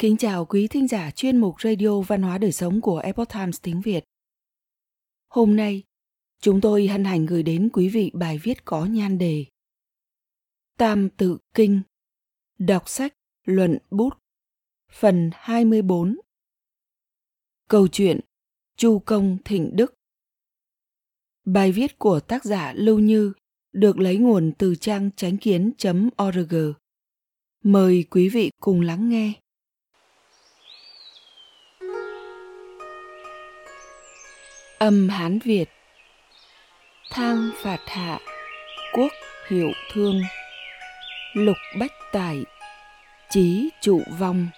Kính chào quý thính giả chuyên mục Radio Văn hóa Đời Sống của Epoch Times tiếng Việt. Hôm nay, chúng tôi hân hạnh gửi đến quý vị bài viết có nhan đề Tam tự kinh Đọc sách luận bút Phần 24 Câu chuyện Chu Công Thịnh Đức Bài viết của tác giả Lưu Như được lấy nguồn từ trang tránh kiến.org. Mời quý vị cùng lắng nghe. Âm Hán Việt. Thang phạt hạ, Quốc hiệu thương. Lục bách tài, Chí trụ vong.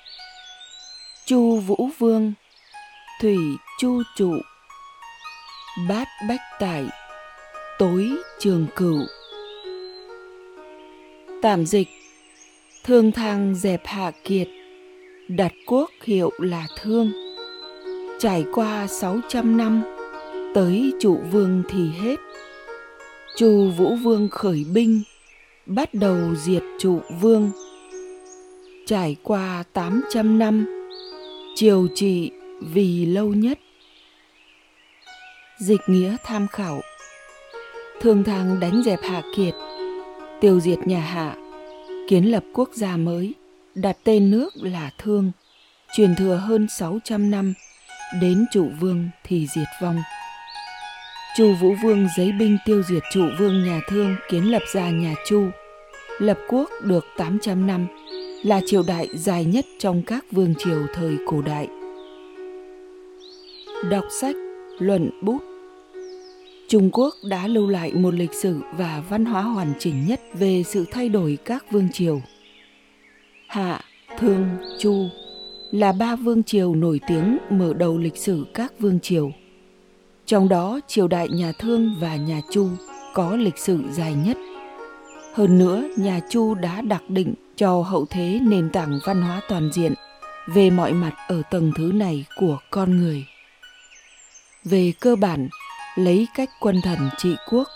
Chu Vũ Vương, Thủy Chu trụ. Bát bách tài, Tối trường cửu. Tạm dịch, Thương thang dẹp hạ kiệt, Đặt quốc hiệu là thương. Trải qua 600 năm tới trụ vương thì hết. Chu vũ vương khởi binh, bắt đầu diệt trụ vương. Trải qua 800 năm, triều trị vì lâu nhất. Dịch nghĩa tham khảo. Thương thang đánh dẹp hạ kiệt, tiêu diệt nhà hạ, kiến lập quốc gia mới, đặt tên nước là thương, truyền thừa hơn 600 năm, đến trụ vương thì diệt vong. Chu Vũ Vương giấy binh tiêu diệt trụ vương nhà Thương kiến lập ra nhà Chu. Lập quốc được 800 năm, là triều đại dài nhất trong các vương triều thời cổ đại. Đọc sách, luận bút Trung Quốc đã lưu lại một lịch sử và văn hóa hoàn chỉnh nhất về sự thay đổi các vương triều. Hạ, Thương, Chu là ba vương triều nổi tiếng mở đầu lịch sử các vương triều. Trong đó, triều đại nhà Thương và nhà Chu có lịch sử dài nhất. Hơn nữa, nhà Chu đã đặc định cho hậu thế nền tảng văn hóa toàn diện về mọi mặt ở tầng thứ này của con người. Về cơ bản, lấy cách quân thần trị quốc,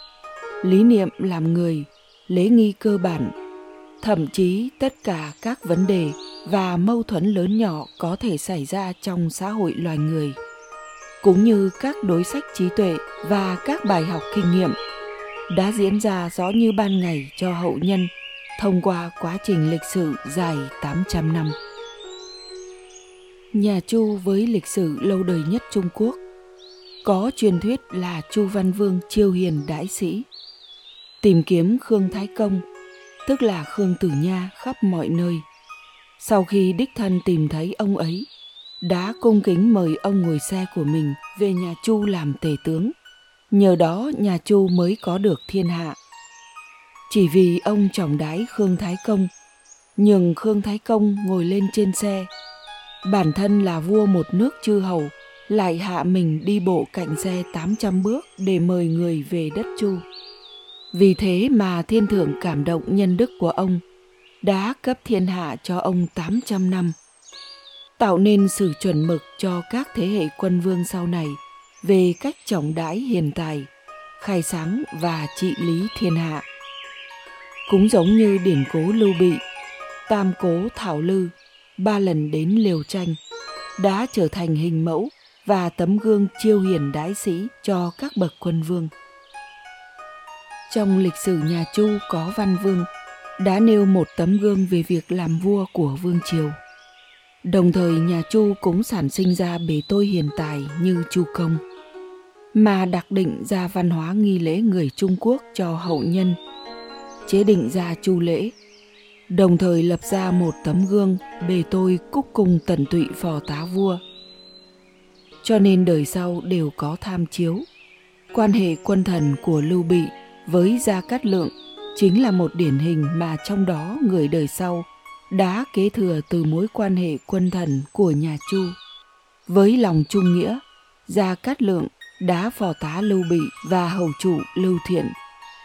lý niệm làm người, lễ nghi cơ bản, thậm chí tất cả các vấn đề và mâu thuẫn lớn nhỏ có thể xảy ra trong xã hội loài người cũng như các đối sách trí tuệ và các bài học kinh nghiệm đã diễn ra rõ như ban ngày cho hậu nhân thông qua quá trình lịch sử dài 800 năm. Nhà Chu với lịch sử lâu đời nhất Trung Quốc có truyền thuyết là Chu Văn Vương chiêu hiền đại sĩ. Tìm kiếm Khương Thái Công, tức là Khương Tử Nha khắp mọi nơi. Sau khi đích thân tìm thấy ông ấy, đã cung kính mời ông ngồi xe của mình về nhà Chu làm tể tướng. Nhờ đó nhà Chu mới có được thiên hạ. Chỉ vì ông trọng đái Khương Thái Công, nhường Khương Thái Công ngồi lên trên xe. Bản thân là vua một nước chư hầu, lại hạ mình đi bộ cạnh xe 800 bước để mời người về đất Chu. Vì thế mà thiên thượng cảm động nhân đức của ông, đã cấp thiên hạ cho ông 800 năm tạo nên sự chuẩn mực cho các thế hệ quân vương sau này về cách trọng đãi hiền tài, khai sáng và trị lý thiên hạ. Cũng giống như điển cố Lưu Bị, Tam cố Thảo Lư, ba lần đến liều tranh, đã trở thành hình mẫu và tấm gương chiêu hiền đái sĩ cho các bậc quân vương. Trong lịch sử nhà Chu có văn vương đã nêu một tấm gương về việc làm vua của vương triều. Đồng thời nhà Chu cũng sản sinh ra bề tôi hiền tài như Chu Công, mà đặc định ra văn hóa nghi lễ người Trung Quốc cho hậu nhân, chế định ra Chu lễ, đồng thời lập ra một tấm gương bề tôi cúc cùng tận tụy phò tá vua. Cho nên đời sau đều có tham chiếu. Quan hệ quân thần của Lưu Bị với Gia Cát Lượng chính là một điển hình mà trong đó người đời sau đã kế thừa từ mối quan hệ quân thần của nhà Chu. Với lòng trung nghĩa, Gia Cát Lượng đã phò tá Lưu Bị và hầu chủ Lưu Thiện,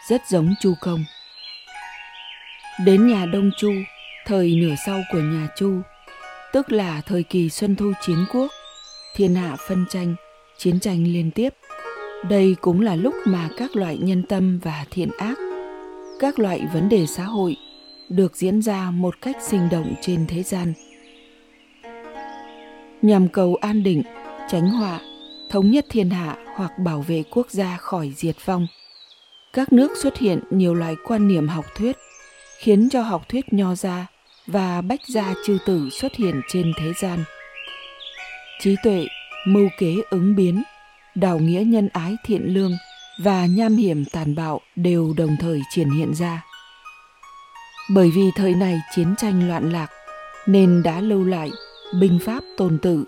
rất giống Chu Công. Đến nhà Đông Chu, thời nửa sau của nhà Chu, tức là thời kỳ Xuân Thu Chiến Quốc, thiên hạ phân tranh, chiến tranh liên tiếp. Đây cũng là lúc mà các loại nhân tâm và thiện ác, các loại vấn đề xã hội được diễn ra một cách sinh động trên thế gian. nhằm cầu an định, tránh họa, thống nhất thiên hạ hoặc bảo vệ quốc gia khỏi diệt vong. Các nước xuất hiện nhiều loại quan niệm học thuyết, khiến cho học thuyết nho gia và bách gia chư tử xuất hiện trên thế gian. Trí tuệ, mưu kế ứng biến, đạo nghĩa nhân ái thiện lương và nham hiểm tàn bạo đều đồng thời triển hiện ra. Bởi vì thời này chiến tranh loạn lạc nên đã lưu lại binh pháp tồn tự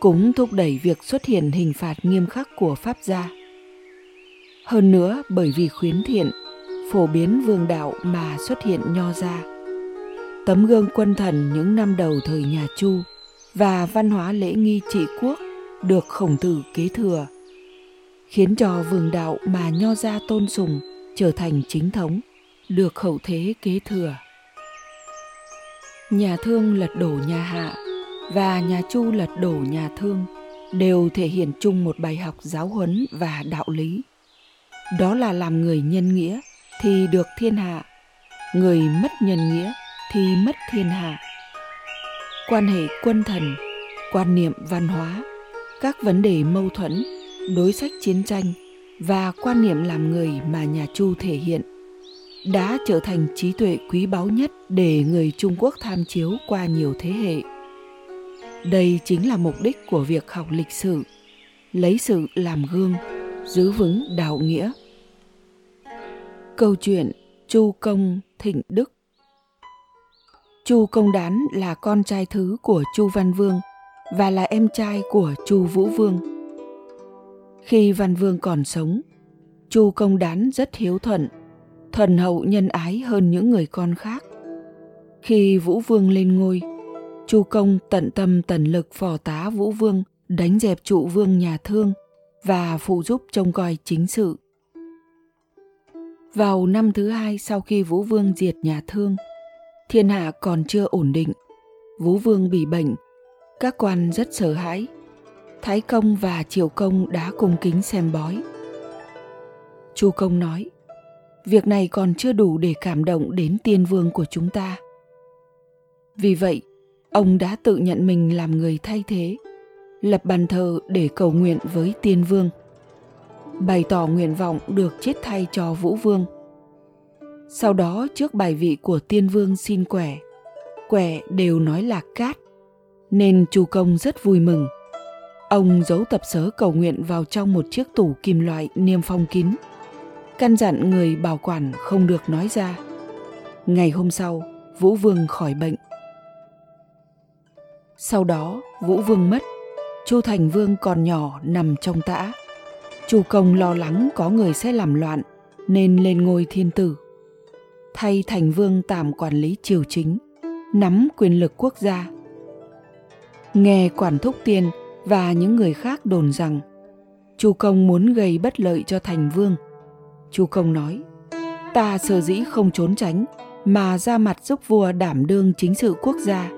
cũng thúc đẩy việc xuất hiện hình phạt nghiêm khắc của pháp gia. Hơn nữa bởi vì khuyến thiện, phổ biến vương đạo mà xuất hiện nho gia. Tấm gương quân thần những năm đầu thời nhà Chu và văn hóa lễ nghi trị quốc được khổng tử kế thừa, khiến cho vương đạo mà nho gia tôn sùng trở thành chính thống, được khẩu thế kế thừa. Nhà thương lật đổ nhà hạ và nhà Chu lật đổ nhà Thương đều thể hiện chung một bài học giáo huấn và đạo lý. Đó là làm người nhân nghĩa thì được thiên hạ, người mất nhân nghĩa thì mất thiên hạ. Quan hệ quân thần, quan niệm văn hóa, các vấn đề mâu thuẫn, đối sách chiến tranh và quan niệm làm người mà nhà Chu thể hiện đã trở thành trí tuệ quý báu nhất để người Trung Quốc tham chiếu qua nhiều thế hệ. Đây chính là mục đích của việc học lịch sử, lấy sự làm gương, giữ vững đạo nghĩa. Câu chuyện chu công thịnh đức. Chu công đán là con trai thứ của chu văn vương và là em trai của chu vũ vương. Khi văn vương còn sống, chu công đán rất hiếu thuận thuần hậu nhân ái hơn những người con khác khi vũ vương lên ngôi Chu Công tận tâm tận lực phò tá Vũ Vương đánh dẹp trụ vương nhà Thương và phụ giúp trông coi chính sự. Vào năm thứ hai sau khi Vũ Vương diệt nhà Thương, thiên hạ còn chưa ổn định. Vũ Vương bị bệnh, các quan rất sợ hãi. Thái Công và Triều Công đã cùng kính xem bói. Chu Công nói, việc này còn chưa đủ để cảm động đến tiên vương của chúng ta. Vì vậy, ông đã tự nhận mình làm người thay thế lập bàn thờ để cầu nguyện với tiên vương bày tỏ nguyện vọng được chết thay cho vũ vương. Sau đó trước bài vị của tiên vương xin quẻ quẻ đều nói là cát nên chu công rất vui mừng. Ông giấu tập sớ cầu nguyện vào trong một chiếc tủ kim loại niêm phong kín căn dặn người bảo quản không được nói ra ngày hôm sau vũ vương khỏi bệnh sau đó Vũ Vương mất, Chu Thành Vương còn nhỏ nằm trong tã. Chu Công lo lắng có người sẽ làm loạn nên lên ngôi thiên tử. Thay Thành Vương tạm quản lý triều chính, nắm quyền lực quốc gia. Nghe quản thúc tiên và những người khác đồn rằng Chu Công muốn gây bất lợi cho Thành Vương. Chu Công nói, ta sở dĩ không trốn tránh mà ra mặt giúp vua đảm đương chính sự quốc gia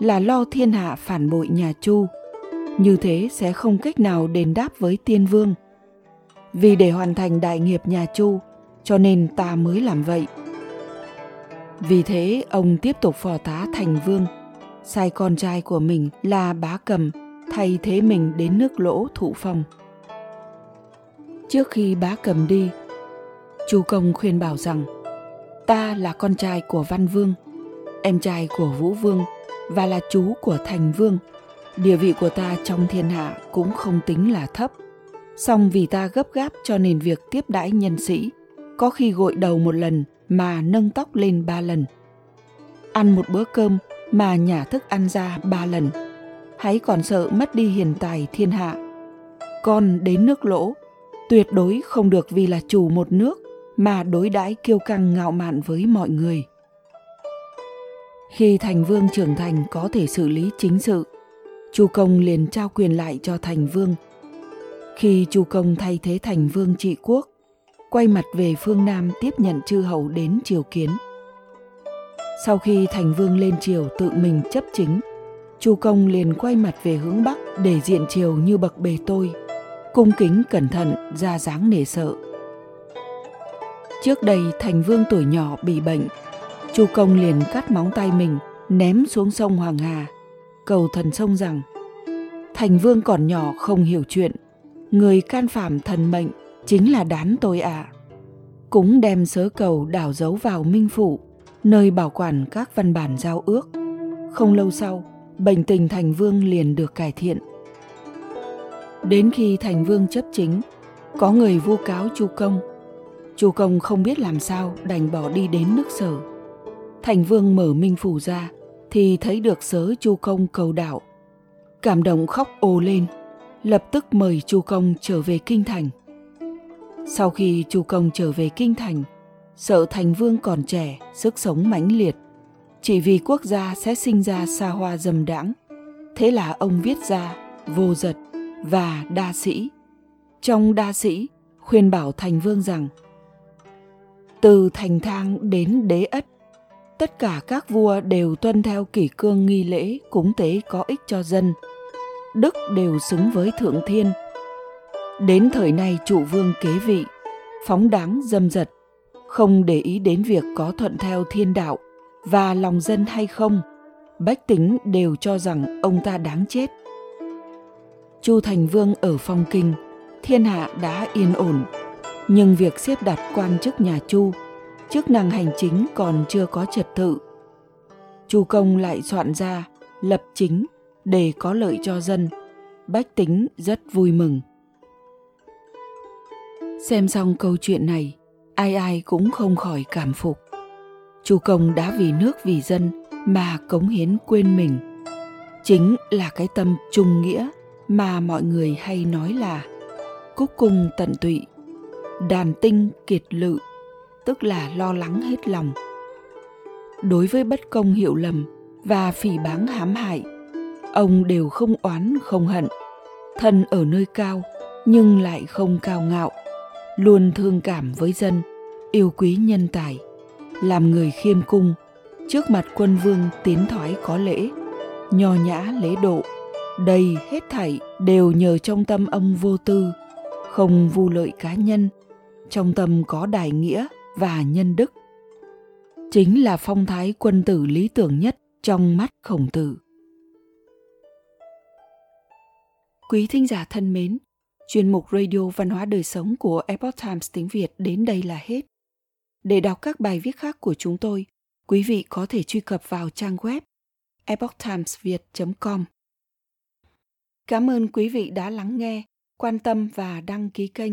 là lo thiên hạ phản bội nhà Chu. Như thế sẽ không cách nào đền đáp với tiên vương. Vì để hoàn thành đại nghiệp nhà Chu, cho nên ta mới làm vậy. Vì thế, ông tiếp tục phò tá thành vương, sai con trai của mình là bá cầm thay thế mình đến nước lỗ thụ phòng Trước khi bá cầm đi, Chu Công khuyên bảo rằng ta là con trai của Văn Vương, em trai của Vũ Vương và là chú của thành vương. Địa vị của ta trong thiên hạ cũng không tính là thấp. Song vì ta gấp gáp cho nên việc tiếp đãi nhân sĩ có khi gội đầu một lần mà nâng tóc lên ba lần. Ăn một bữa cơm mà nhả thức ăn ra ba lần. Hãy còn sợ mất đi hiền tài thiên hạ. Con đến nước lỗ tuyệt đối không được vì là chủ một nước mà đối đãi kiêu căng ngạo mạn với mọi người khi thành vương trưởng thành có thể xử lý chính sự, Chu Công liền trao quyền lại cho thành vương. Khi Chu Công thay thế thành vương trị quốc, quay mặt về phương Nam tiếp nhận chư hầu đến triều kiến. Sau khi thành vương lên triều tự mình chấp chính, Chu Công liền quay mặt về hướng Bắc để diện triều như bậc bề tôi, cung kính cẩn thận ra dáng nể sợ. Trước đây thành vương tuổi nhỏ bị bệnh chu công liền cắt móng tay mình ném xuống sông hoàng hà cầu thần sông rằng Thành Vương còn nhỏ không hiểu chuyện, người can phạm thần mệnh chính là đán tôi ạ. À. Cũng đem sớ cầu đảo giấu vào minh phủ, nơi bảo quản các văn bản giao ước. Không lâu sau, bệnh tình Thành Vương liền được cải thiện. Đến khi Thành Vương chấp chính, có người vu cáo Chu Công. Chu Công không biết làm sao đành bỏ đi đến nước sở. Thành Vương mở minh phủ ra thì thấy được sớ Chu Công cầu đạo. Cảm động khóc ồ lên, lập tức mời Chu Công trở về kinh thành. Sau khi Chu Công trở về kinh thành, sợ Thành Vương còn trẻ, sức sống mãnh liệt, chỉ vì quốc gia sẽ sinh ra xa hoa dầm đãng. Thế là ông viết ra vô giật và đa sĩ. Trong đa sĩ, khuyên bảo Thành Vương rằng từ Thành Thang đến Đế Ất, tất cả các vua đều tuân theo kỷ cương nghi lễ cúng tế có ích cho dân. Đức đều xứng với Thượng Thiên. Đến thời nay trụ vương kế vị, phóng đáng dâm dật, không để ý đến việc có thuận theo thiên đạo và lòng dân hay không, bách tính đều cho rằng ông ta đáng chết. Chu Thành Vương ở phong kinh, thiên hạ đã yên ổn, nhưng việc xếp đặt quan chức nhà Chu, chức năng hành chính còn chưa có trật tự. Chu Công lại soạn ra lập chính để có lợi cho dân, bách tính rất vui mừng. Xem xong câu chuyện này, ai ai cũng không khỏi cảm phục. Chu Công đã vì nước vì dân mà cống hiến quên mình. Chính là cái tâm trung nghĩa mà mọi người hay nói là cúc cung tận tụy, đàn tinh kiệt lự, tức là lo lắng hết lòng. Đối với bất công hiệu lầm và phỉ báng hãm hại, ông đều không oán không hận, thân ở nơi cao nhưng lại không cao ngạo, luôn thương cảm với dân, yêu quý nhân tài, làm người khiêm cung, trước mặt quân vương tiến thoái có lễ, nho nhã lễ độ, đây hết thảy đều nhờ trong tâm ông vô tư, không vu lợi cá nhân, trong tâm có đại nghĩa và nhân đức. Chính là phong thái quân tử lý tưởng nhất trong mắt khổng tử. Quý thính giả thân mến, chuyên mục Radio Văn hóa Đời Sống của Epoch Times tiếng Việt đến đây là hết. Để đọc các bài viết khác của chúng tôi, quý vị có thể truy cập vào trang web epochtimesviet.com. Cảm ơn quý vị đã lắng nghe, quan tâm và đăng ký kênh.